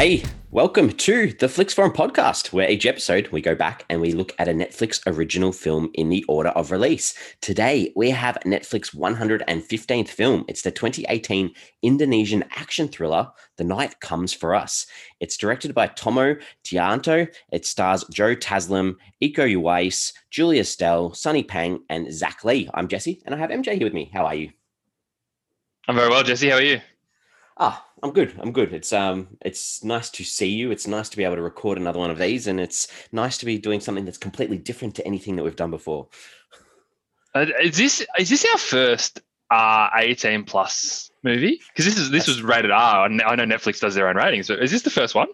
Hey, welcome to the Flix Forum podcast, where each episode we go back and we look at a Netflix original film in the order of release. Today we have Netflix 115th film. It's the 2018 Indonesian action thriller, The Night Comes for Us. It's directed by Tomo Tjahjanto. It stars Joe Taslim, Iko Uwais, Julie Estelle, Sunny Pang, and Zack Lee. I'm Jesse, and I have MJ here with me. How are you? I'm very well, Jesse. How are you? Ah, I'm good. I'm good. It's um, it's nice to see you. It's nice to be able to record another one of these, and it's nice to be doing something that's completely different to anything that we've done before. Uh, is this is this our first R uh, 18 plus movie? Because this is this was rated R. I know Netflix does their own ratings, but is this the first one?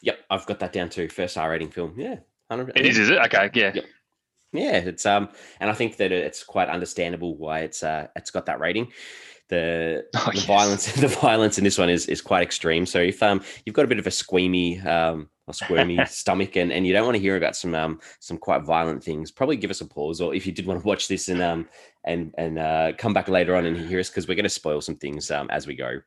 Yep, I've got that down too. First R rating film. Yeah, 100 It is, is it? Okay, yeah. Yep. Yeah, it's um, and I think that it's quite understandable why it's uh, it's got that rating the, oh, the yes. violence the violence in this one is is quite extreme. So if um you've got a bit of a squeamy um or squirmy stomach and, and you don't want to hear about some um some quite violent things, probably give us a pause. Or if you did want to watch this and um and and uh, come back later on and hear us because we're going to spoil some things um as we go.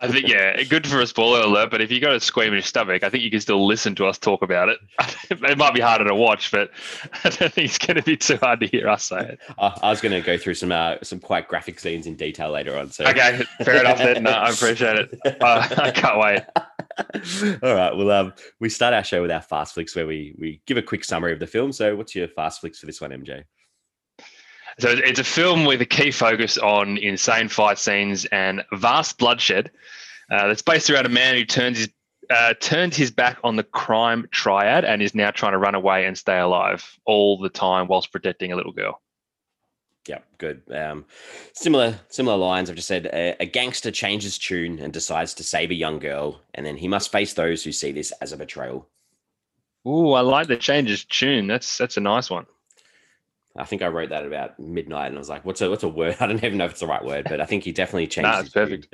I think yeah, good for a spoiler alert. But if you've got a squeamish stomach, I think you can still listen to us talk about it. it might be harder to watch, but I don't think it's going to be too hard to hear us say it. I was going to go through some uh, some quite graphic scenes in detail later on. So okay, fair enough. Then no, I appreciate it. Uh, I can't wait. All right. Well, um, we start our show with our fast flicks, where we we give a quick summary of the film. So, what's your fast flicks for this one, MJ? So it's a film with a key focus on insane fight scenes and vast bloodshed. Uh, that's based around a man who turns his uh, turned his back on the crime triad and is now trying to run away and stay alive all the time whilst protecting a little girl. Yeah, good. Um, similar similar lines. I've just said a, a, gangster changes tune and decides to save a young girl, and then he must face those who see this as a betrayal. Ooh, I like the changes tune. That's that's a nice one. I think I wrote that about midnight, and I was like, "What's a what's a word?" I don't even know if it's the right word, but I think he definitely changed. nah, it's perfect.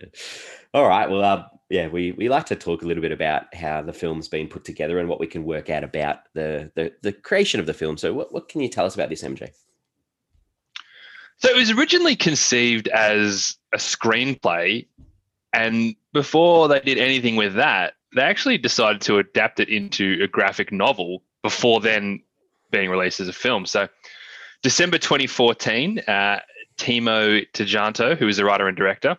All right. Well, uh, yeah, we we like to talk a little bit about how the film's been put together and what we can work out about the the, the creation of the film. So, what what can you tell us about this, MJ? So, it was originally conceived as a screenplay, and before they did anything with that, they actually decided to adapt it into a graphic novel before then being released as a film. So December 2014, uh, Timo Tjahjanto, who is the writer and director,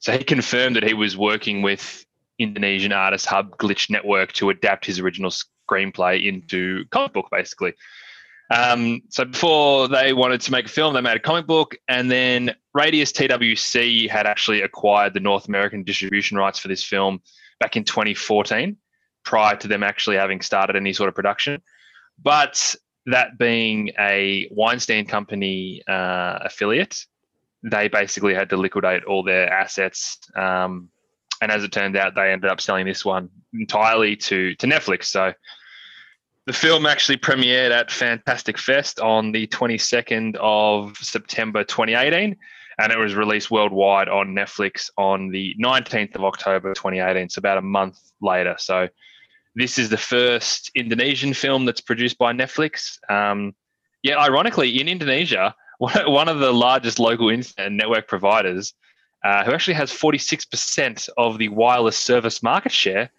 so he confirmed that he was working with Indonesian artist hub Glitch Network to adapt his original screenplay into comic book, basically. Um, so before they wanted to make a film, they made a comic book, and then Radius TWC had actually acquired the North American distribution rights for this film back in 2014, prior to them actually having started any sort of production. But that being a Weinstein Company uh, affiliate, they basically had to liquidate all their assets. Um, and as it turned out, they ended up selling this one entirely to to Netflix. So the film actually premiered at Fantastic Fest on the 22nd of September 2018, and it was released worldwide on Netflix on the 19th of October 2018. So about a month later. So this is the first Indonesian film that's produced by Netflix. Um, yeah, ironically, in Indonesia, one of the largest local internet network providers, uh, who actually has 46% of the wireless service market share,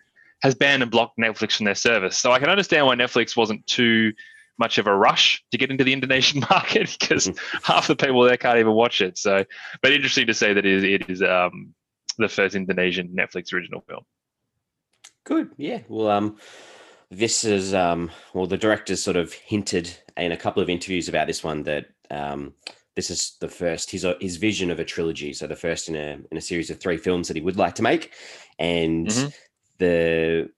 has banned and blocked Netflix from their service. So I can understand why Netflix wasn't too much of a rush to get into the Indonesian market because mm-hmm. half the people there can't even watch it. So, but interesting to say that it is, it is um, the first Indonesian Netflix original film. Good. Yeah. Well, um, this is um, well, the director sort of hinted in a couple of interviews about this one that um, this is the first his his vision of a trilogy. So the first in a in a series of three films that he would like to make, and mm-hmm. the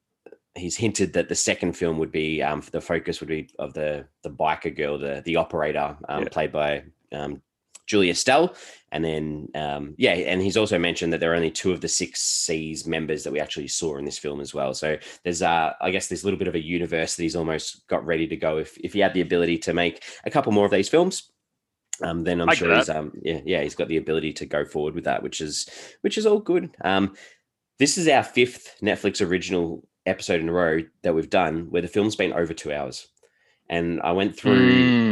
he's hinted that the second film would be um, the focus would be of the the biker girl, the the operator, um, yeah. played by um, Julie Estelle. And then, um, yeah, and he's also mentioned that there are only two of the Six Seas members that we actually saw in this film as well. So there's, uh, I guess, there's a little bit of a universe that he's almost got ready to go if, if he had the ability to make a couple more of these films. Um, then I'm I sure he's um, yeah, yeah, he's got the ability to go forward with that, which is which is all good. Um, this is our fifth Netflix original episode in a row that we've done where the film's been over two hours. And I went through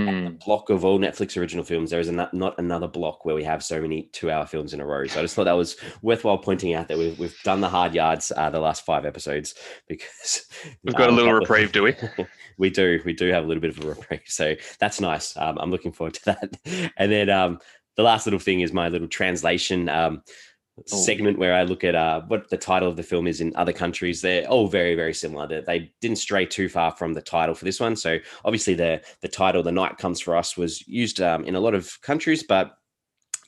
Mm. a block of all Netflix original films. There is an, not another block where we have so many two-hour films in a row. So I just thought that was worthwhile pointing out that we've, we've done the hard yards uh, the last five episodes because We've got a um, little reprieve, do we? we do. We do have a little bit of a reprieve. So that's nice. Um, I'm looking forward to that. And then um, the last little thing is my little translation um, Oh. segment where I look at uh, what the title of the film is in other countries. They're all very, very similar. They, they didn't stray too far from the title for this one. So obviously the the title "The Night Comes for Us" was used um, in a lot of countries, but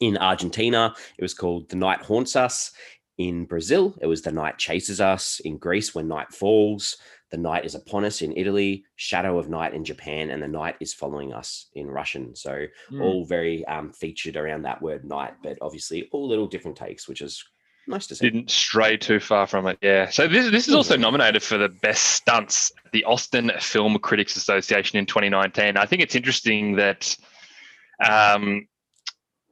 in Argentina it was called "The Night Haunts Us." In Brazil, it was "The Night Chases Us." In Greece, "When Night Falls." The night is upon us in Italy, shadow of night in Japan, and the night is following us in Russian. So Hmm. all very um, featured around that word night, but obviously all little different takes, which is nice to see. Didn't stray too far from it. Yeah. So this this is also nominated for the best stunts at the Austin Film Critics Association in 2019. I think it's interesting that um,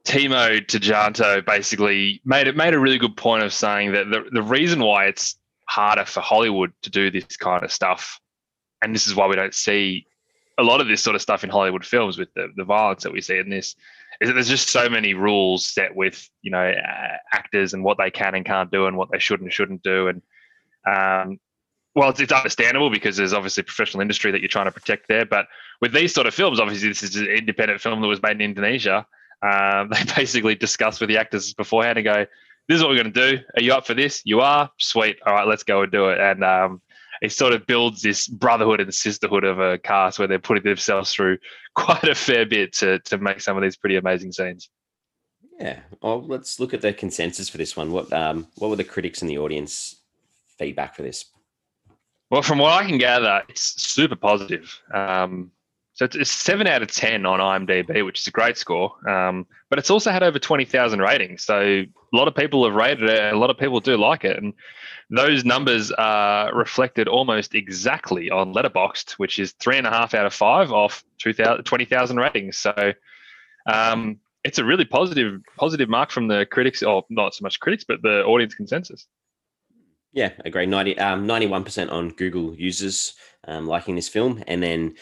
Timo Tjahjanto basically made it made a really good point of saying that the, the reason why it's harder for Hollywood to do this kind of stuff, and this is why we don't see a lot of this sort of stuff in Hollywood films with the, the violence that we see in this, is that there's just so many rules set with you know uh, actors and what they can and can't do and what they should and shouldn't do. And um, well it's, it's understandable because there's obviously professional industry that you're trying to protect there. But with these sort of films obviously this is an independent film that was made in Indonesia. Um, they basically discuss with the actors beforehand and go this is what we're going to do are you up for this you are sweet all right let's go and do it and um, it sort of builds this brotherhood and sisterhood of a cast where they're putting themselves through quite a fair bit to to make some of these pretty amazing scenes. Yeah. Well, let's look at the consensus for this one. What um what were the critics and the audience feedback for this? Well, from what I can gather, it's super positive. Um, so it's, seven out of ten on IMDb, which is a great score. Um, but it's also had over twenty thousand ratings, so a lot of people have rated it, and a lot of people do like it. And those numbers are reflected almost exactly on Letterboxd, which is three and a half out of five off 2000 20,000 ratings. So um, it's a really positive positive mark from the critics, or not so much critics, but the audience consensus. Yeah, agree. 90, um, 91% on Google users um, liking this film. And then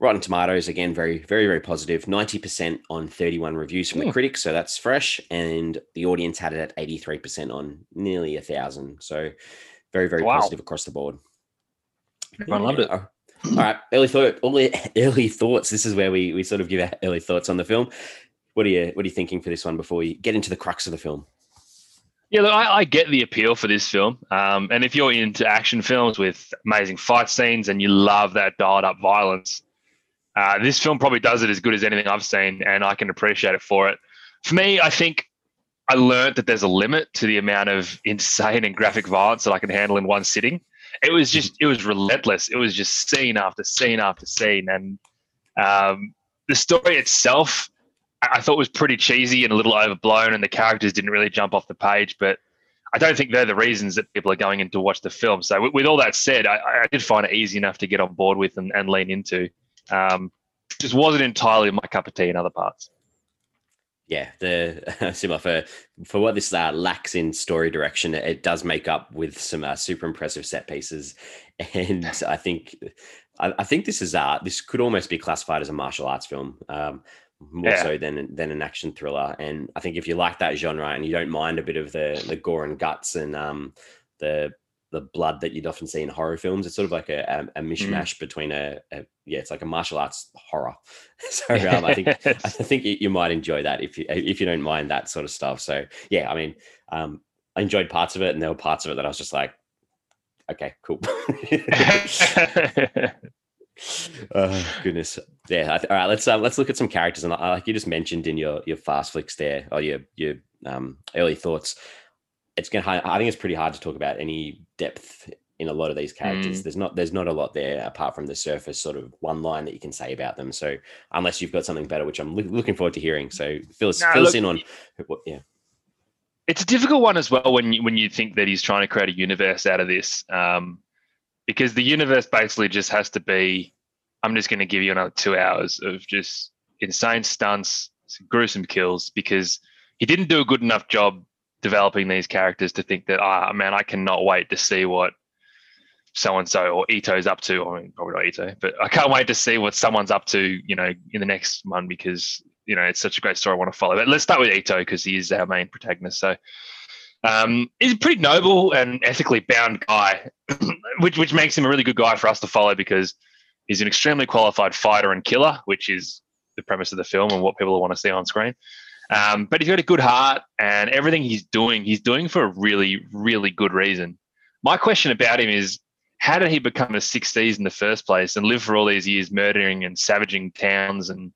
Rotten Tomatoes, again, very, very, very positive. 90% on 31 reviews from the Hmm. critics. So that's fresh. And the audience had it at 83% on nearly a thousand. So very, very Wow. positive across the board. Everyone loved it. All right. Early thought, early, early thoughts. This is where we, we sort of give our early thoughts on the film. What are you, what are you thinking for this one before we get into the crux of the film? Yeah, look, I, I get the appeal for this film. Um, and if you're into action films with amazing fight scenes and you love that dialed up violence, uh, this film probably does it as good as anything I've seen, and I can appreciate it for it. For me, I think I learned that there's a limit to the amount of insane and graphic violence that I can handle in one sitting. It was just, it was relentless. It was just scene after scene after scene. And um, the story itself, I thought was pretty cheesy and a little overblown, and the characters didn't really jump off the page. But I don't think they're the reasons that people are going in to watch the film. So, with, with all that said, I, I did find it easy enough to get on board with and, and lean into. Um, just wasn't entirely my cup of tea in other parts. yeah, the similar for for what this uh, lacks in story direction, it, does make up with some uh, super impressive set pieces, and I think I, I think this is uh this could almost be classified as a martial arts film, um, more Yeah. so than than an action thriller. And I think if you like that genre and you don't mind a bit of the the gore and guts and um the the blood that you'd often see in horror films, it's sort of like a, a, a mishmash between a, a yeah, it's like a martial arts horror. so um, I think I think you, you might enjoy that if you if you don't mind that sort of stuff. So yeah, I mean, um, I enjoyed parts of it, and there were parts of it that I was just like, okay, cool. oh goodness, yeah. All right, let's uh, let's look at some characters, and like you just mentioned in your your fast flicks there, or your your um, early thoughts. It's gonna. I think it's pretty hard to talk about any depth in a lot of these characters. There's not there's not a lot there apart from the surface sort of one line that you can say about them. So unless you've got something better, which I'm loo- looking forward to hearing. So fill us Nah, fill us in on what yeah. it's a difficult one as well when you, when you think that he's trying to create a universe out of this, um, because the universe basically just has to be. I'm just going to give you another two hours of just insane stunts, gruesome kills, because he didn't do a good enough job developing these characters to think that ah man, I cannot wait to see what so and so or Ito's up to. I mean, probably not Ito, but I can't wait to see what someone's up to. You know, in the next one because you know it's such a great story I want to follow. But let's start with Ito because he is our main protagonist. So. Um, he's a pretty noble and ethically bound guy, which which makes him a really good guy for us to follow because he's an extremely qualified fighter and killer, which is the premise of the film and what people want to see on screen. Um, but he's got a good heart, and everything he's doing, he's doing for a really, really good reason. My question about him is how did he become a Six Seas in the first place and live for all these years murdering and savaging towns and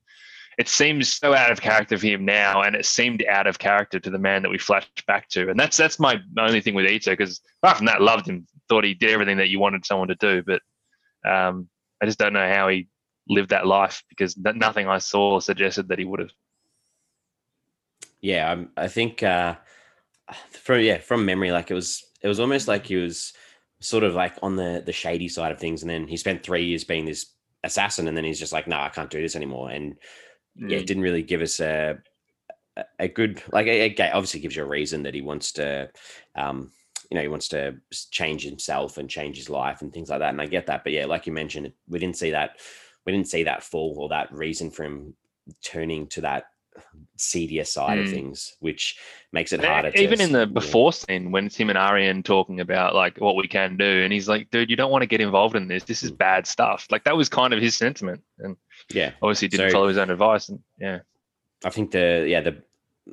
it seems so out of character for him now and it seemed out of character to the man that we flashed back to and that's that's my only thing with Ito because apart from that loved him thought he did everything that you wanted someone to do but um, I just don't know how he lived that life because nothing I saw suggested that he would have yeah um, I think uh, from yeah from memory like it was it was almost like he was sort of like on the the shady side of things, and then he spent three years being this assassin, and then he's just like, no, nah, I can't do this anymore, and mm. yeah, it didn't really give us a a good like it obviously gives you a reason that he wants to um you know he wants to change himself and change his life and things like that and i get that but yeah like you mentioned we didn't see that we didn't see that fall or that reason for him turning to that seedier side mm. of things, which makes it harder. Even to, in the before know. scene when it's him and Arian talking about like what we can do, and he's like, "Dude, you don't want to get involved in this. This is mm. bad stuff." Like that was kind of his sentiment, and yeah, obviously didn't so, follow his own advice, and yeah, I think the yeah the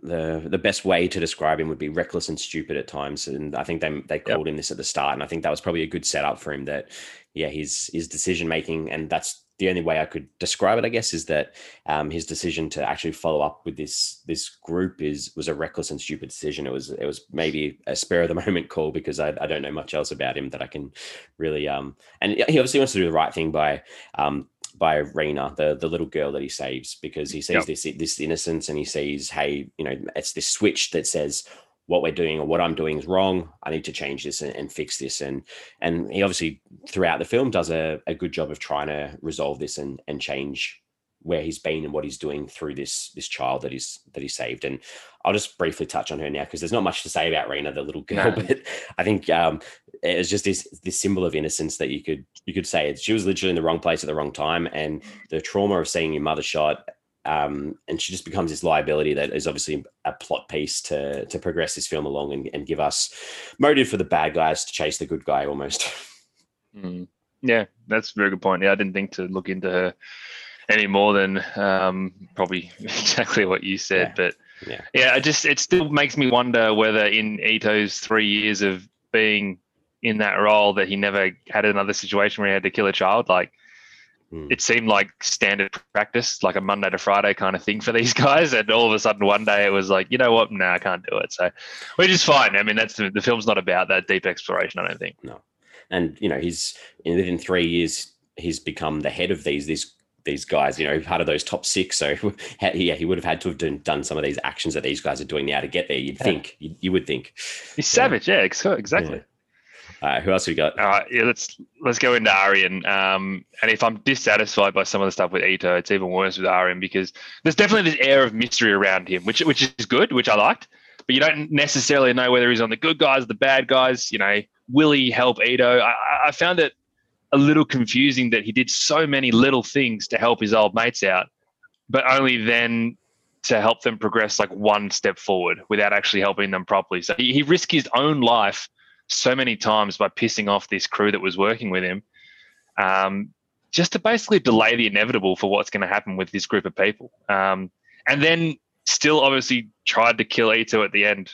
the the best way to describe him would be reckless and stupid at times and i think they they called yep. him this at the start and i think that was probably a good setup for him that yeah his his decision making and that's the only way I could describe it, I guess, is that um, his decision to actually follow up with this this group is was a reckless and stupid decision. It was it was maybe a spur of the moment call because I, I don't know much else about him that I can really um and he obviously wants to do the right thing by um by Reina, the the little girl that he saves, because he sees yep. this this innocence and he sees, hey, you know, it's this switch that says, what we're doing or what I'm doing is wrong. I need to change this and, and fix this. And and he obviously throughout the film does a, a good job of trying to resolve this and and change where he's been and what he's doing through this this child that he's that he saved. And I'll just briefly touch on her now because there's not much to say about Reina, the little girl, no. but I think um, it was just this this symbol of innocence that you could you could say she was literally in the wrong place at the wrong time, and the trauma of seeing your mother shot um, and she just becomes this liability that is obviously a plot piece to to progress this film along and, and give us motive for the bad guys to chase the good guy almost. Mm. Yeah, that's a very good point. Yeah, I didn't think to look into her any more than um, probably exactly what you said, yeah. but yeah, yeah, it just it still makes me wonder whether in Ito's three years of being in that role that he never had another situation where he had to kill a child. Like Mm. It seemed like standard practice, like a Monday to Friday kind of thing for these guys. And all of a sudden, one day it was like, you know what? No, I can't do it. So, which is fine. I mean, that's the, the film's not about that deep exploration. I don't think. No, and you know, he's within three years, he's become the head of these these these guys. You know, part of those top six. So, yeah, he would have had to have done, done some of these actions that these guys are doing now to get there. You'd yeah. think. You, you, would think. He's savage. Yeah, yeah exactly. Yeah. Uh, who else we got? All right, yeah, let's let's go into Arian. Um, and if I'm dissatisfied by some of the stuff with Ito, it's even worse with Arian because there's definitely this air of mystery around him, which which is good, which I liked. But you don't necessarily know whether he's on the good guys, the bad guys. You know, will he help Ito? I, I found it a little confusing that he did so many little things to help his old mates out, but only then to help them progress like one step forward without actually helping them properly. So he, he risked his own life so many times by pissing off this crew that was working with him, um, just to basically delay the inevitable for what's going to happen with this group of people. Um, and then still obviously tried to kill Ito at the end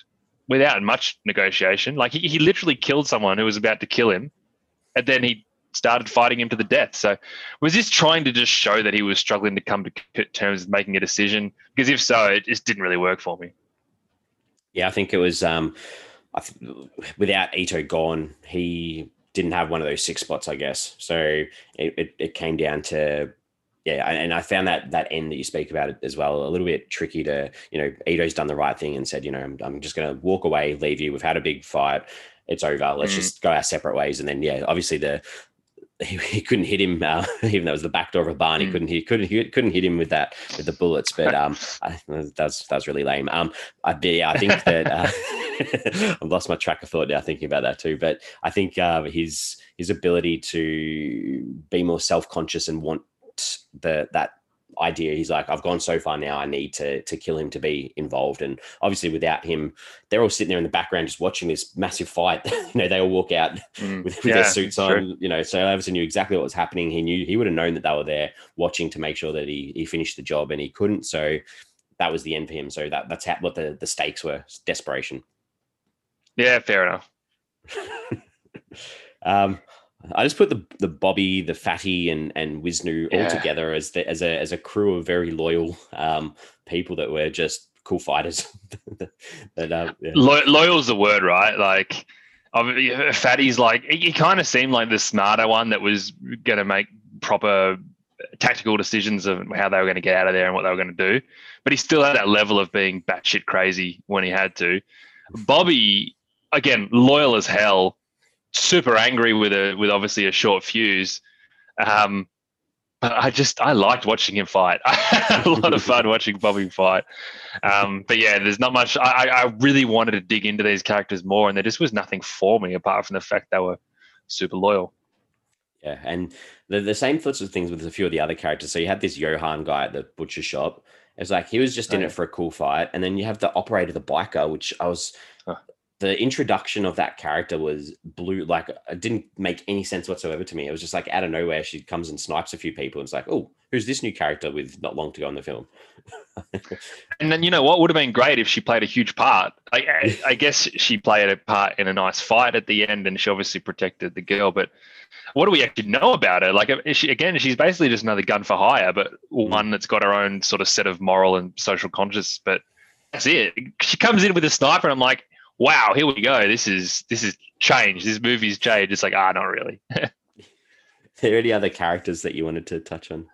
without much negotiation. Like he, he literally killed someone who was about to kill him, and then he started fighting him to the death. So was this trying to just show that he was struggling to come to terms with making a decision? Because if so, it just didn't really work for me. Yeah, I think it was um, without Ito gone, he didn't have one of those six spots, I guess. So it, it, it, came down to yeah, and I found that that end that you speak about it as well a little bit tricky to you know Ito's done the right thing and said you know I'm, I'm just going to walk away, leave you. We've had a big fight. It's over. Let's mm. just go our separate ways. And then yeah, obviously the he, he, couldn't hit him, uh, even though it was the back door of a barn. He mm. couldn't he couldn't he couldn't hit him with that with the bullets. But um, I, that's that's really lame. Um, I, yeah, I think that. Uh, I've lost my track of thought now thinking about that too. But I think uh, his his ability to be more self conscious and want the that idea. He's like, I've gone so far now. I need to to kill him to be involved. And obviously, without him, they're all sitting there in the background just watching this massive fight. you know, they all walk out mm, with, with yeah, their suits on. True. You know, so obviously knew exactly what was happening. He knew he would have known that they were there watching to make sure that he he finished the job, and he couldn't. So that was the end for him. So that that's how, what the the stakes were: desperation. Yeah, fair enough. um, I just put the the Bobby, the Fatty, and and Wisnu yeah. all together as the, as a as a crew of very loyal um, people that were just cool fighters. that, uh, yeah. Lo- loyal's the word, right? Like, Fatty's like he kind of seemed like the smarter one that was going to make proper tactical decisions of how they were going to get out of there and what they were going to do. But he still had that level of being batshit crazy when he had to. Bobby, again, loyal as hell super angry with a with obviously a short fuse. Um, but I just I liked watching him fight. I had a lot of fun watching Bobby fight. Um, but yeah, there's not much. I, I really wanted to dig into these characters more, and there just was nothing for me apart from the fact they were super loyal. Yeah, and the, the same sorts of things with a few of the other characters. So you had this Johan guy at the butcher shop. It's like he was just in oh, it for a cool fight, and then you have the operator, the biker, which I was the introduction of that character was blue like it didn't make any sense whatsoever to me. It was just like out of nowhere she comes and snipes a few people and it's like oh who's this new character with not long to go in the film? And then you know what? Would have been great if she played a huge part. I, I guess she played a part in a nice fight at the end and she obviously protected the girl but what do we actually know about her? Like she, again she's basically just another gun for hire but hmm. one that's got her own sort of set of moral and social conscience but that's it. She comes in with a sniper and i'm like wow, here we go. This is this is changed. This movie's changed. It's like, ah, not really. Are there any other characters that you wanted to touch on?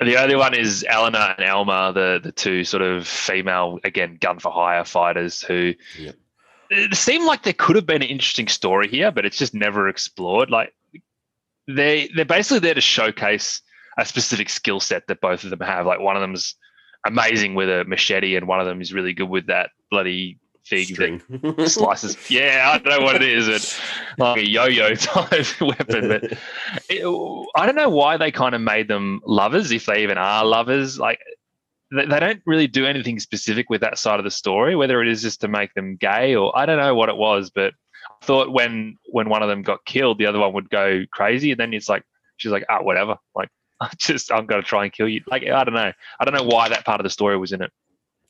The only one is Eleanor and Elma, the the two sort of female, again, gun for hire fighters who yep. it seemed like there could have been an interesting story here, but it's just never explored. Like they they're basically there to showcase a specific skill set that both of them have. Like one of them's amazing with a machete, and one of them is really good with that bloody thing String. that slices. yeah, I don't know what it is. It's like a yo-yo type weapon, but it, I don't know why they kind of made them lovers, if they even are lovers. Like they, they don't really do anything specific with that side of the story, whether it is just to make them gay or I don't know what it was. But I thought when when one of them got killed, the other one would go crazy, and then it's like she's like, ah, oh, whatever. Like I just I'm gonna try and kill you. Like I don't know. I don't know why that part of the story was in it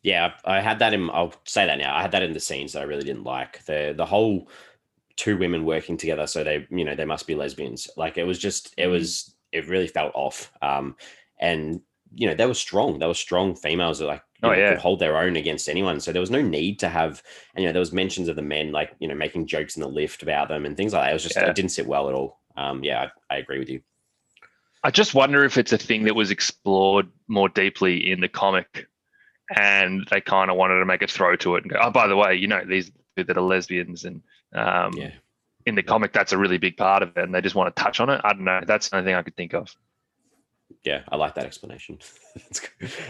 yeah, I had that in. I'll say that now. I had that in the scenes that I really didn't like. The the whole two women working together, so they you know they must be lesbians. Like it was just it mm-hmm. was it really felt off. Um, and you know they were strong. They were strong females that like oh, know, yeah. could hold their own against anyone. So there was no need to have. And, you know there was mentions of the men like you know making jokes in the lift about them and things like that. It was just yeah. it didn't sit well at all. Um, yeah, I, I agree with you. I just wonder if it's a thing that was explored more deeply in the comic and they kind of wanted to make a throw to it and go, oh, by the way, you know, these that are lesbians and um, yeah. in the comic, that's a really big part of it, and they just want to touch on it. I don't know. That's the only thing I could think of. Yeah, I like that explanation.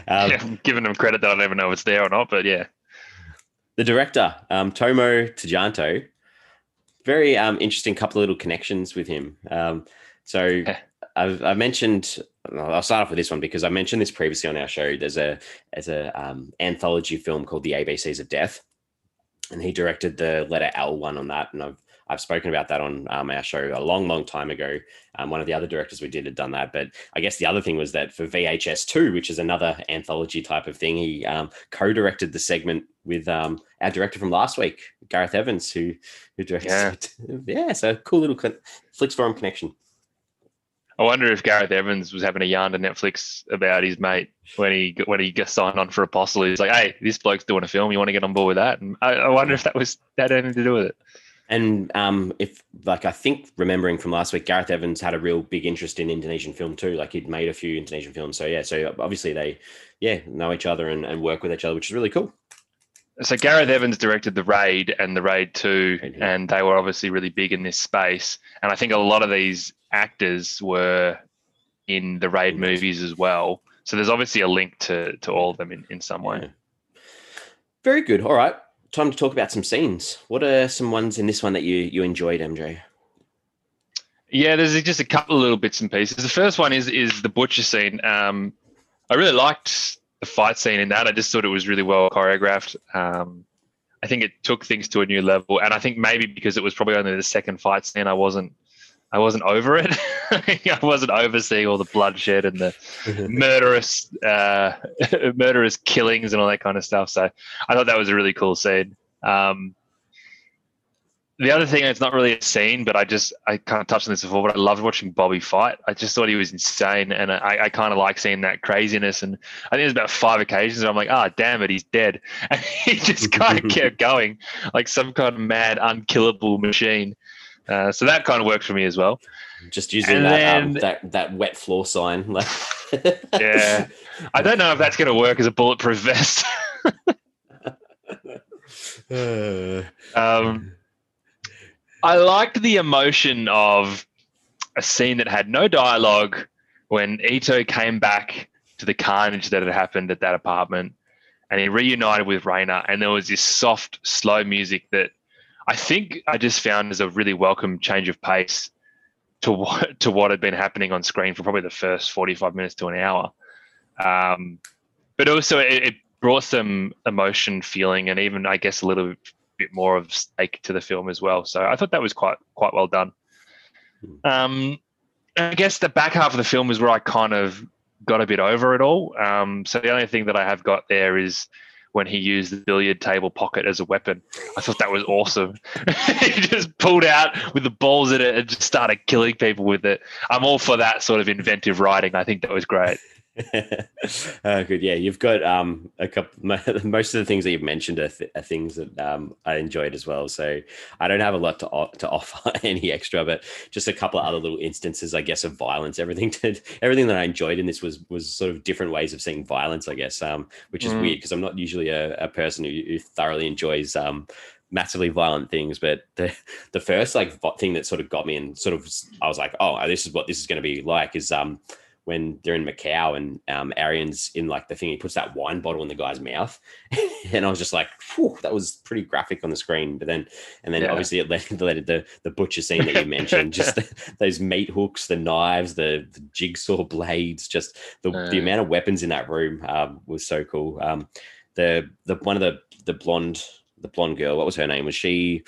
um, yeah, giving them credit that I don't even know if it's there or not, but yeah. The director, um, Tomo Tjahjanto, very um, interesting couple of little connections with him. Um, so I've, I mentioned I'll start off with this one because I mentioned this previously on our show. There's a there's a um, anthology film called The ABCs of Death, and he directed the letter L one on that. And I've I've spoken about that on um, our show a long, long time ago. Um, one of the other directors we did had done that. But I guess the other thing was that for VHS two, which is another anthology type of thing, he um, co-directed the segment with um, our director from last week, Gareth Evans, who who directed. Yeah, yeah so cool little Flix Forum connection. I wonder if Gareth Evans was having a yarn to Netflix about his mate when he when he got signed on for Apostle. He's like, "Hey, this bloke's doing a film. You want to get on board with that?" And I, I wonder if that was that had anything to do with it. And um, if like I think remembering from last week, Gareth Evans had a real big interest in Indonesian film too. Like he'd made a few Indonesian films. So yeah, so obviously they yeah know each other and, and work with each other, which is really cool. So Gareth Evans directed the Raid and the Raid Two, and they were obviously really big in this space. And I think a lot of these actors were in the Raid movies as well. So there's obviously a link to to all of them in, in some way. Yeah. Very good. All right. time to talk about some scenes. What are some ones in this one that you you enjoyed, MJ? Yeah, there's just a couple of little bits and pieces. The first one is is the butcher scene. Um, I really liked the fight scene in that. I just thought it was really well choreographed. Um, I think it took things to a new level, and I think maybe because it was probably only the second fight scene, I wasn't I wasn't over it. I wasn't overseeing all the bloodshed and the murderous uh, murderous killings and all that kind of stuff. So I thought that was a really cool scene. Um, the other thing, it's not really a scene, but I just I kind of touched on this before, but I loved watching Bobby fight. I just thought he was insane, and I, I kind of like seeing that craziness. And I think there's about five occasions where I'm like, ah, oh, damn it, he's dead, and he just kind of kept going like some kind of mad, unkillable machine. Uh, so that kind of works for me as well. Just using that, um, then, um, that that wet floor sign. yeah, I don't know if that's going to work as a bulletproof vest. um, I liked the emotion of a scene that had no dialogue when Ito came back to the carnage that had happened at that apartment and he reunited with Reina and there was this soft, slow music that I think I just found as a really welcome change of pace to what to what had been happening on screen for probably the first 45 minutes to an hour. Um, but also it, it brought some emotion feeling and even I guess a little bit more of stake to the film as well. So I thought that was quite quite well done. Hmm. Um, I guess the back half of the film is where I kind of got a bit over it all. Um, so the only thing that I have got there is when he used the billiard table pocket as a weapon. I thought that was awesome. he just pulled out with the balls in it and just started killing people with it. I'm all for that sort of inventive writing. I think that was great. Uh, good. Yeah, you've got um, a couple. Most of the things that you've mentioned are, th- are things that um, I enjoyed as well. So I don't have a lot to to offer any extra, but just a couple of other little instances, I guess, of violence. Everything to, everything that I enjoyed in this was was sort of different ways of seeing violence. I guess, um, which is mm. weird because I'm not usually a, a person who, who thoroughly enjoys um, massively violent things but the the first like thing that sort of got me and sort of i was like oh this is what this is going to be like is um when they're in Macau and um, Arian's in like the thing, he puts that wine bottle in the guy's mouth, and I was just like, that was pretty graphic on the screen. But then, and then yeah. obviously it led, led to the the butcher scene that you mentioned, just the, those meat hooks, the knives, the, the jigsaw blades, just the uh, the amount of weapons in that room um, was so cool. Um, the the one of the the blonde the blonde girl, what was her name? Was she?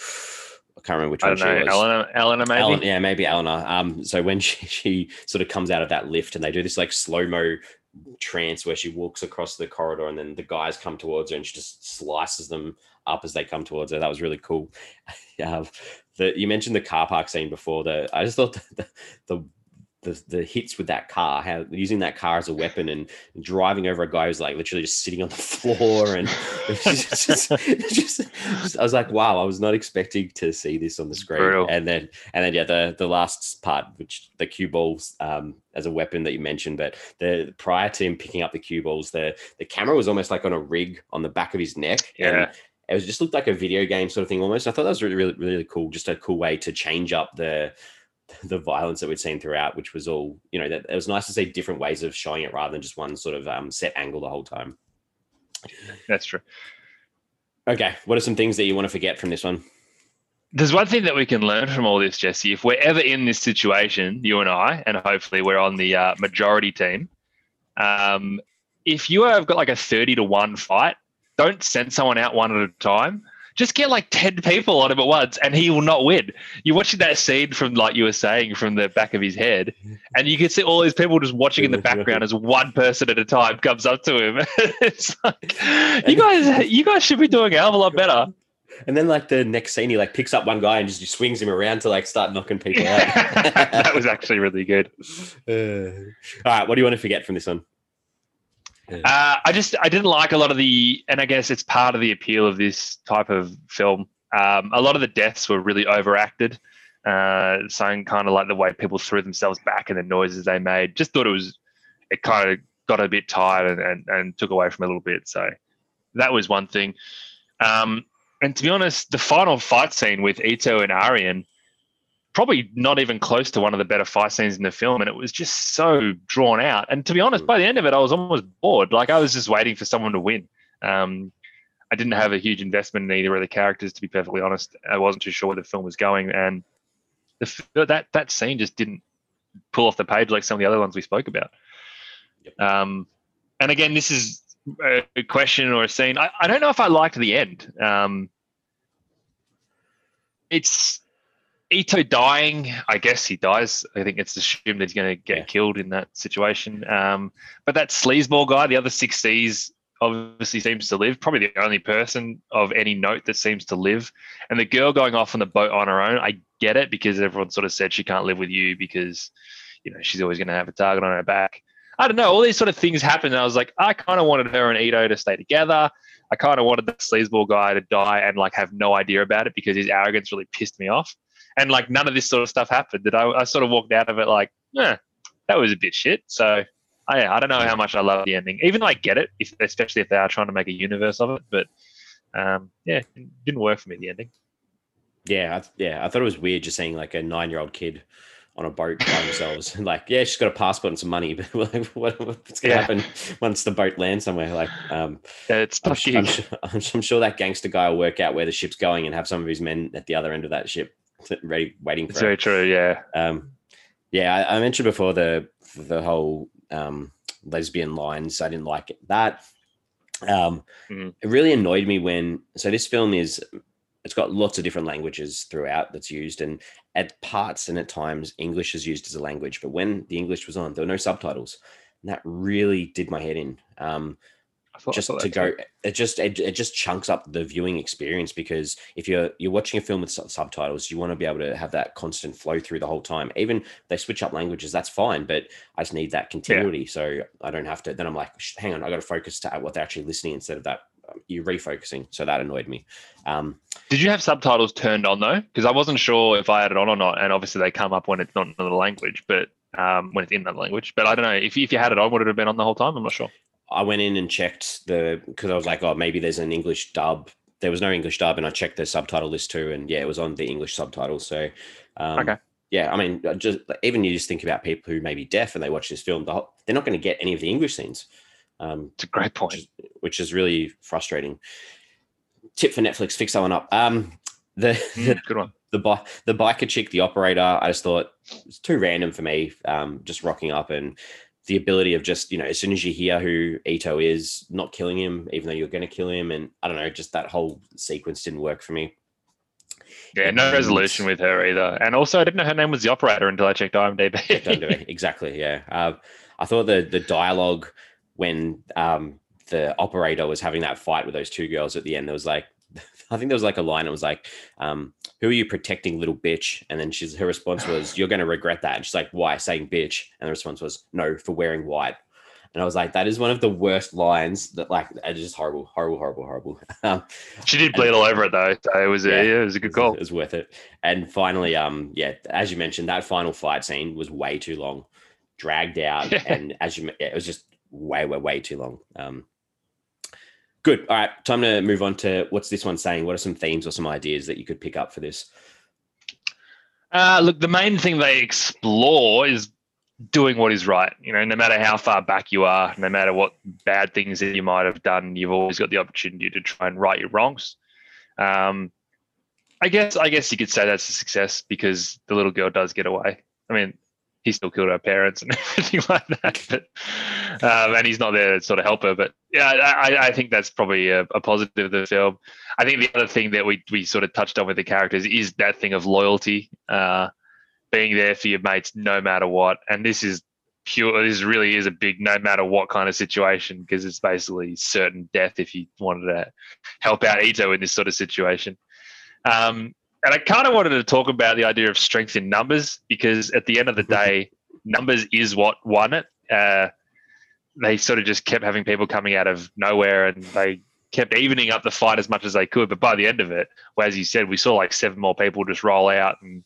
I can't remember which I one she know, was. Eleanor, Eleanor maybe. Eleanor, yeah, maybe Eleanor. Um, so when she, she sort of comes out of that lift and they do this like slow mo trance where she walks across the corridor and then the guys come towards her and she just slices them up as they come towards her. That was really cool. uh, the, you mentioned the car park scene before. The I just thought the, the the, the the hits with that car, how using that car as a weapon and driving over a guy who's like literally just sitting on the floor. And just, just, just, I was like, wow, I was not expecting to see this on the screen. Brutal. And then, and then, yeah, the, the last part, which the cue balls um, as a weapon that you mentioned, but the prior to him picking up the cue balls, the, the camera was almost like on a rig on the back of his neck. Yeah. And it was just looked like a video game sort of thing almost. I thought that was really, really, really cool. Just a cool way to change up the, the violence that we'd seen throughout, which was all, you know, that it was nice to see different ways of showing it rather than just one sort of um, set angle the whole time. That's true. Okay. What are some things that you want to forget from this one? There's one thing that we can learn from all this, Jesse. If we're ever in this situation, you and I, and hopefully we're on the uh, majority team, um, if you have got like a 30 to 1 fight, don't send someone out one at a time just get like 10 people on him at once and he will not win. You're watching that scene from, like you were saying, from the back of his head, and you can see all these people just watching in the background as one person at a time comes up to him. it's like, you guys, you guys should be doing a hell of a lot better. And then, like the next scene, he like picks up one guy and just swings him around to like start knocking people out. that was actually really good. Uh, all right, what do you want to forget from this one? Uh, I just I didn't like a lot of the, and I guess it's part of the appeal of this type of film. Um, a lot of the deaths were really overacted. Uh, saying kind of like the way people threw themselves back and the noises they made. Just thought it was, it kind of got a bit tired and, and, and took away from a little bit. So that was one thing. Um, and to be honest, the final fight scene with Ito and Arian probably not even close to one of the better fight scenes in the film. And it was just so drawn out. And to be honest, by the end of it, I was almost bored. Like I was just waiting for someone to win. Um, I didn't have a huge investment in either of the characters, to be perfectly honest. I wasn't too sure where the film was going, and the, that that scene just didn't pull off the page like some of the other ones we spoke about. Yep. Um, and again, this is a question or a scene. I, I don't know if I liked the end. Um, it's Ito dying. I guess he dies. I think it's assumed that he's going to get yeah. killed in that situation. Um, but that sleazeball guy, the other Six Seas, obviously seems to live. Probably the only person of any note that seems to live. And the girl going off on the boat on her own, I get it because everyone sort of said she can't live with you because, you know, she's always going to have a target on her back. I don't know. All these sort of things happened. And I was like, I kind of wanted her and Ito to stay together. I kind of wanted the sleazeball guy to die and like have no idea about it because his arrogance really pissed me off. And like none of this sort of stuff happened. That I, I sort of walked out of it like, yeah, that was a bit shit. So I, I don't know how much I love the ending. Even though I get it, if, especially if they are trying to make a universe of it. But um, yeah, it didn't work for me the ending. Yeah, I, yeah, I thought it was weird just seeing like a nine-year-old kid on a boat by themselves. like, yeah, she's got a passport and some money, but like, what, what's going to yeah. happen once the boat lands somewhere? Like, um, yeah, it's I'm, I'm, I'm, I'm, sure that gangster guy will work out where the ship's going and have some of his men at the other end of that ship ready, waiting for. It's very true. Yeah. Um, yeah, I, I, mentioned before the the whole um, lesbian lines. I didn't like that. Um, mm-hmm. It really annoyed me when. So this film is it's got lots of different languages throughout that's used and at parts and at times english is used as a language but when the english was on there were no subtitles and that really did my head in um, just to go it just it, it just chunks up the viewing experience because if you're you're watching a film with subtitles you want to be able to have that constant flow through the whole time. Even they switch up languages that's fine but i just need that continuity. Yeah. so i don't have to then i'm like hang on i got to focus to what they're actually listening instead of that um, you refocusing. So that annoyed me. Um, did you have subtitles turned on though? Because i wasn't sure if i had it on or not and obviously they come up when it's not another language but um, when it's in that language. But i don't know if, if you had it on would it have been on the whole time? I'm not sure I went in and checked the because I was like, oh, maybe there's an English dub. There was no English dub, and I checked the subtitle list too, and yeah, it was on the English subtitles. So, um, okay, yeah, I mean, just even you just think about people who may be deaf and they watch this film, they're not going to get any of the English scenes. Um, it's a great point, which is, which is, really frustrating. Tip for Netflix: fix that one up. Um, the, mm, good one. The, bike the biker chick, the operator, I just thought it's too random for me. Um, just rocking up and the ability of just you know as soon as you hear who Ito is, not killing him, even though you're going to kill him, and I don't know, just that whole sequence didn't work for me. Yeah, no resolution with her either, and also I didn't know her name was the operator until I checked IMDb. exactly, yeah. Uh, I thought the the dialogue when um, the operator was having that fight with those two girls at the end, there was like I think there was like a line. It was like, um, "Who are you protecting, little bitch?" And then she's her response was, "You're going to regret that." And she's like, "Why?" Saying "bitch," and the response was, "No, for wearing white." And I was like, that is one of the worst lines that like it's just horrible, horrible, horrible, horrible. Um, she did bleed all over it though. So it was a, yeah, it was a good call. It was worth it. And finally, um, yeah, as you mentioned, that final fight scene was way too long, dragged out, and as you, yeah, it was just way, way, way too long. Um, Good. All right. Time to move on to what's this one saying? What are some themes or some ideas that you could pick up for this? Uh, look, the main thing they explore is doing what is right. You know, no matter how far back you are, no matter what bad things that you might have done, you've always got the opportunity to try and right your wrongs. Um, I guess I guess you could say that's a success because the little girl does get away. I mean, he still killed her parents and everything like that. But um, and he's not there to sort of help her. But yeah, I, I think that's probably a, a, positive of the film. I think the other thing that we we sort of touched on with the characters is that thing of loyalty, uh, being there for your mates no matter what. And this is pure. This really is a big no matter what kind of situation because it's basically certain death if you wanted to help out Ito in this sort of situation. Um, and I kind of wanted to talk about the idea of strength in numbers because at the end of the day, numbers is what won it. Uh, they sort of just kept having people coming out of nowhere and they kept evening up the fight as much as they could. But by the end of it, well, as you said, we saw like seven more people just roll out and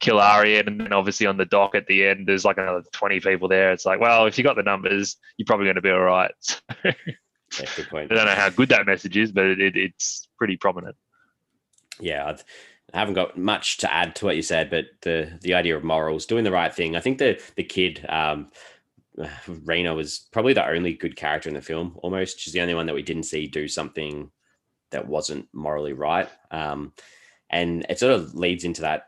kill Arian. And then obviously on the dock at the end, there's like another 20 people there. It's like, well, if you got the numbers, you're probably going to be all right. good point. I don't know how good that message is, but it, it's pretty prominent. Yeah. I've, I haven't got much to add to what you said, but the the idea of morals, doing the right thing. I think the the kid, um, Reina was probably the only good character in the film. Almost, she's the only one that we didn't see do something that wasn't morally right. Um, and it sort of leads into that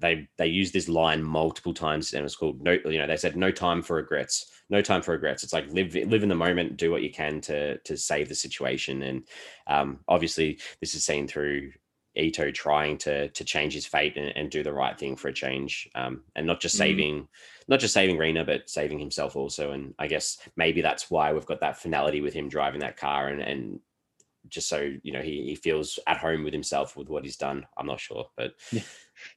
they they use this line multiple times and it's called no you know they said no time for regrets no time for regrets it's like live live in the moment do what you can to to save the situation and um, obviously this is seen through Ito trying to to change his fate and, and do the right thing for a change um, and not just mm. saving mm. not just saving Reina but saving himself also and I guess maybe that's why we've got that finality with him driving that car and and just so you know he, he feels at home with himself with what he's done. I'm not sure, but yeah.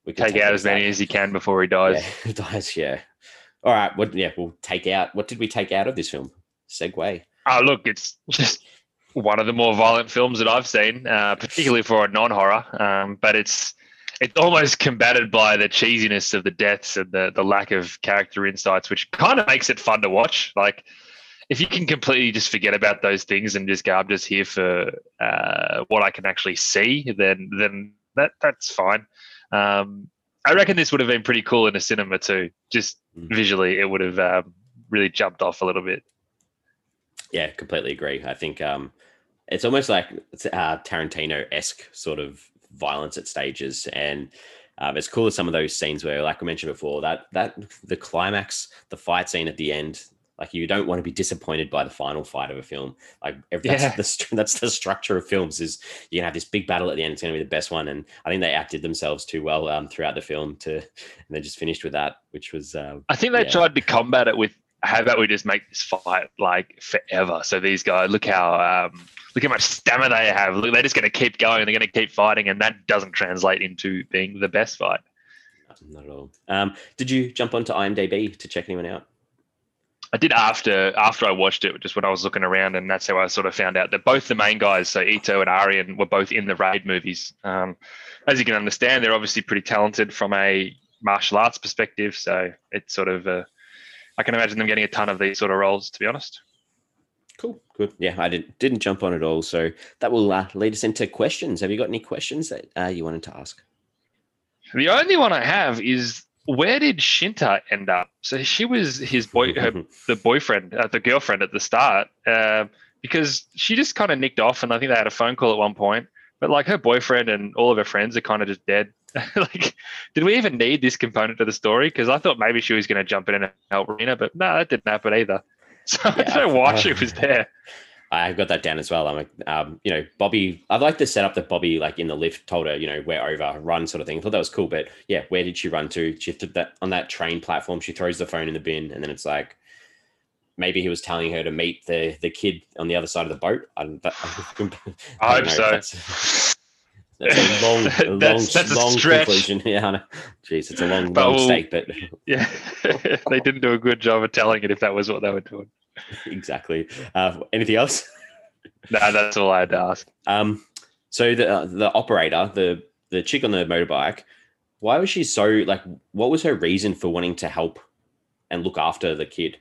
we take, take out as many as he can before he dies. Yeah, dies, yeah. All right, what? Yeah, we'll take out. What did we take out of this film? Segway. Oh, look, it's just one of the more violent films that I've seen, uh, particularly for a non-horror. Um, but it's it's almost combated by the cheesiness of the deaths and the the lack of character insights, which kind of makes it fun to watch. Like if you can completely just forget about those things and just go, I'm just here for uh, what I can actually see, then then that that's fine. Um, I reckon this would have been pretty cool in a cinema too. Just mm. visually, it would have um, really jumped off a little bit. Yeah, completely agree. I think um, it's almost like uh, Tarantino esque sort of violence at stages, and um, it's cool as some of those scenes where, like I mentioned before, that that the climax, the fight scene at the end, like you don't want to be disappointed by the final fight of a film. Like that's yeah. the that's the structure of films is you can have this big battle at the end. It's going to be the best one, and I think they acted themselves too well um, throughout the film to, and they just finished with that, which was. Uh, I think they yeah. tried to combat it with how about we just make this fight like forever? So these guys, look how um, look how much stamina they have. Look, they're just going to keep going. They're going to keep fighting, and that doesn't translate into being the best fight. Not at all. Um, did you jump onto IMDb to check anyone out? I did after after I watched it, just when I was looking around, and that's how I sort of found out that both the main guys, so Ito and Arian, were both in the Raid movies. Um, as you can understand, they're obviously pretty talented from a martial arts perspective. So it's sort of, uh, I can imagine them getting a ton of these sort of roles, to be honest. Cool, good. Yeah, I didn't didn't jump on it all, so that will uh, lead us into questions. Have you got any questions that uh, you wanted to ask? The only one I have is where did Shinta end up? So she was his boy, her, the boyfriend, uh, the girlfriend at the start, uh, because she just kind of nicked off, and I think they had a phone call at one point. But like her boyfriend and all of her friends are kind of just dead. like, did we even need this component to the story? Because I thought maybe she was going to jump in and help Reina, but no, that didn't happen either. So yeah, I don't know why she was there. I've got that down as well. I'm like, um, you know, Bobby. I like the setup that Bobby, like in the lift, told her, you know, we're over, run, sort of thing. I thought that was cool. But yeah, where did she run to? She took that on that train platform. She throws the phone in the bin, and then it's like, maybe he was telling her to meet the the kid on the other side of the boat. I, that, I, I hope know, so. That's, a long, a long, that's, that's long conclusion. Yeah, jeez, it's a long, but long we'll. But yeah, they didn't do a good job of telling it if that was what they were doing. exactly. Uh, anything else? no, that's all I had to ask. Um, so the uh, the operator, the the chick on the motorbike, why was she so like? What was her reason for wanting to help and look after the kid?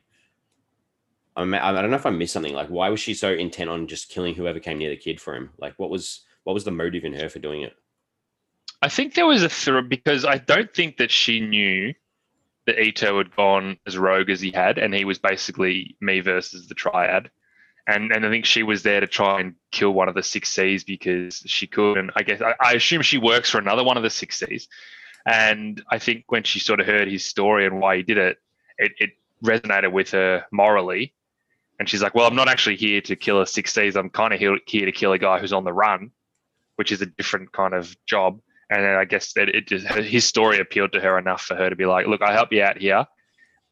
I, mean, I don't know if I missed something. Like, why was she so intent on just killing whoever came near the kid for him? Like, what was what was the motive in her for doing it? I think there was a th- because I don't think that she knew that Ito had gone as rogue as he had, and he was basically me versus the triad. And and I think she was there to try and kill one of the Six Seas because she could. And I guess I, I assume she works for another one of the Six Seas. And I think when she sort of heard his story and why he did it, it, it resonated with her morally. And she's like, well, I'm not actually here to kill a Six Seas. I'm kind of here, here to kill a guy who's on the run, which is a different kind of job. And then I guess that it just his story appealed to her enough for her to be like, "Look, I help you out here,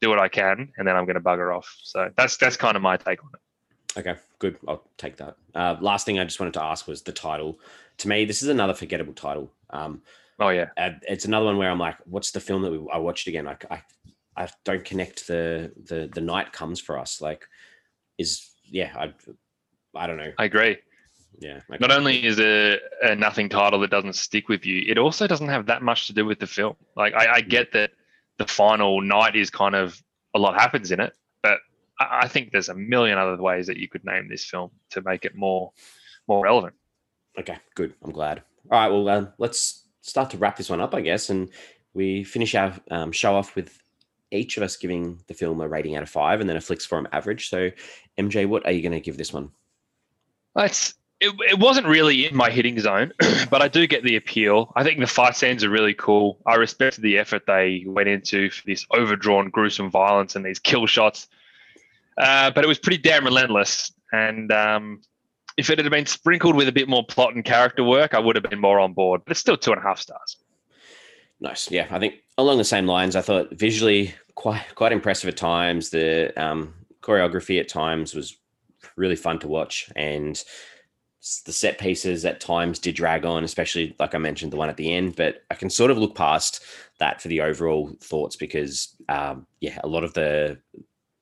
do what I can, and then I'm going to bugger off." So that's that's kind of my take on it. Okay, good. I'll take that. Uh, last thing I just wanted to ask was the title. To me, this is another forgettable title. Um, oh yeah, uh, it's another one where I'm like, "What's the film that we, I watched again?" Like, I I don't connect the the the night comes for us. Like, is yeah, I I don't know. I agree. Yeah. Okay. Not only is it a nothing title that doesn't stick with you, it also doesn't have that much to do with the film. Like I, I get that the final night is kind of a lot happens in it, but I, I think there's a million other ways that you could name this film to make it more more relevant. Okay, good. I'm glad. All right, well, uh, let's start to wrap this one up, I guess, and we finish our um, show off with each of us giving the film a rating out of five, and then a Flix Forum average. So, MJ, what are you going to give this one? It's it, it wasn't really in my hitting zone, but I do get the appeal. I think the fight scenes are really cool. I respected the effort they went into for this overdrawn, gruesome violence and these kill shots. Uh, but it was pretty damn relentless. And um, if it had been sprinkled with a bit more plot and character work, I would have been more on board. But it's still two and a half stars. Nice. Yeah, I think along the same lines. I thought visually quite quite impressive at times. The um, choreography at times was really fun to watch, and the set pieces at times did drag on, especially like I mentioned, the one at the end. But I can sort of look past that for the overall thoughts because, um, yeah, a lot of the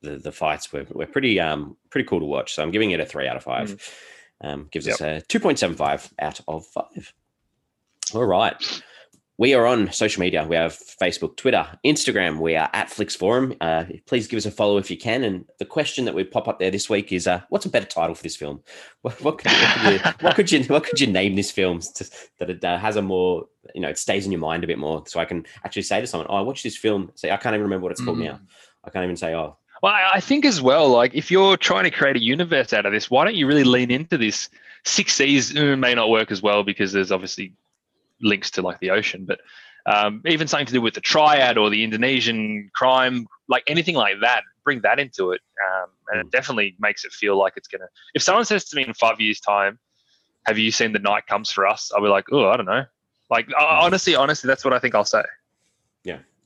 the, the fights were, were pretty um pretty cool to watch. So I'm giving it a three out of five. Mm. Um, gives yep. us a two point seven five out of five. All right we are on social media. We have Facebook, Twitter, Instagram. We are at Flix Forum. Uh, please give us a follow if you can. And the question that we pop up there this week is, uh, what's a better title for this film? What, what, could, what, could, you, what could, you, what could you name this film to, that it uh, has a more you know it stays in your mind a bit more, so I can actually say to someone, "Oh, I watched this film." Say, I can't even remember what it's called mm. now. I can't even say, "Oh." Well, I think as well, like if you're trying to create a universe out of this, why don't you really lean into this? Six Seas uh, may not work as well because there's obviously links to like the ocean, but um, even something to do with the triad or the Indonesian crime, like anything like that, bring that into it. Um, and it definitely makes it feel like it's going to. If someone says to me in five years' time, have you seen The Night Comes for Us? I'll be like, oh, I don't know. Like, honestly, honestly, that's what I think I'll say.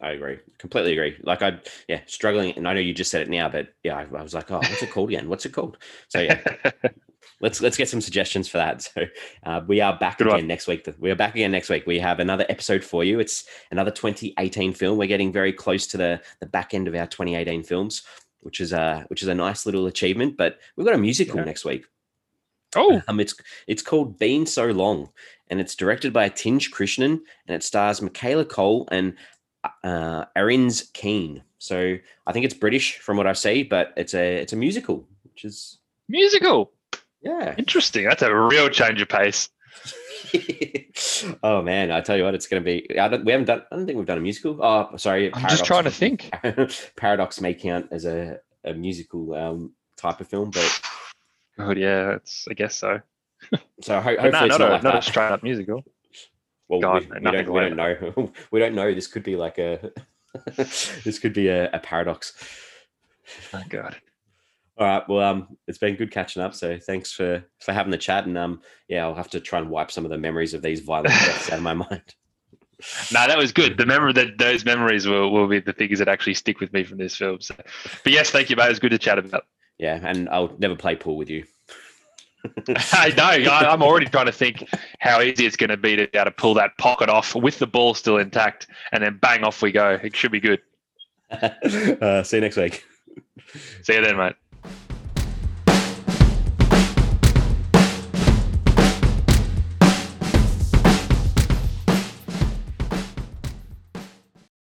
I agree. Completely agree. Like I, yeah, struggling. And I know you just said it now, but yeah, I, I was like, oh, what's it called again? What's it called? So yeah, let's let's get some suggestions for that. So uh, we are back Good again one. next week. We are back again next week. We have another episode for you. It's another 2018 film. We're getting very close to the the back end of our 2018 films, which is a which is a nice little achievement. But we've got a musical yeah. next week. Oh, um, it's it's called Been So Long, and it's directed by Tinge Krishnan, and it stars Michaela Coel and uh, Arinze Kene. So I think it's British from what I see, but it's a it's a musical, which is musical. Yeah. Interesting. That's a real change of pace. oh man, I tell you what, it's going to be. I don't. We haven't done. I don't think we've done a musical. Oh, sorry. I'm just trying to think. Paradox may count as a, a musical um, type of film, but. God, yeah, it's. I guess so. So ho- hopefully no, it's not, not, a, like not a straight up musical. Well, God, we, we, don't, we don't know. we don't know. This could be like a. this could be a, a paradox. Oh God. All right. Well, um, it's been good catching up. So thanks for for having the chat. And um, yeah, I'll have to try and wipe some of the memories of these violent deaths out of my mind. No, that was good. The memory that those memories will, will be the things that actually stick with me from this film. So, but yes, thank you, mate. It was good to chat about. Yeah, and I'll never play pool with you. I know. I, am already trying to think how easy it's going to be to be able to pull that pocket off with the ball still intact, and then bang off we go. It should be good. Uh, see you next week. See you then, mate.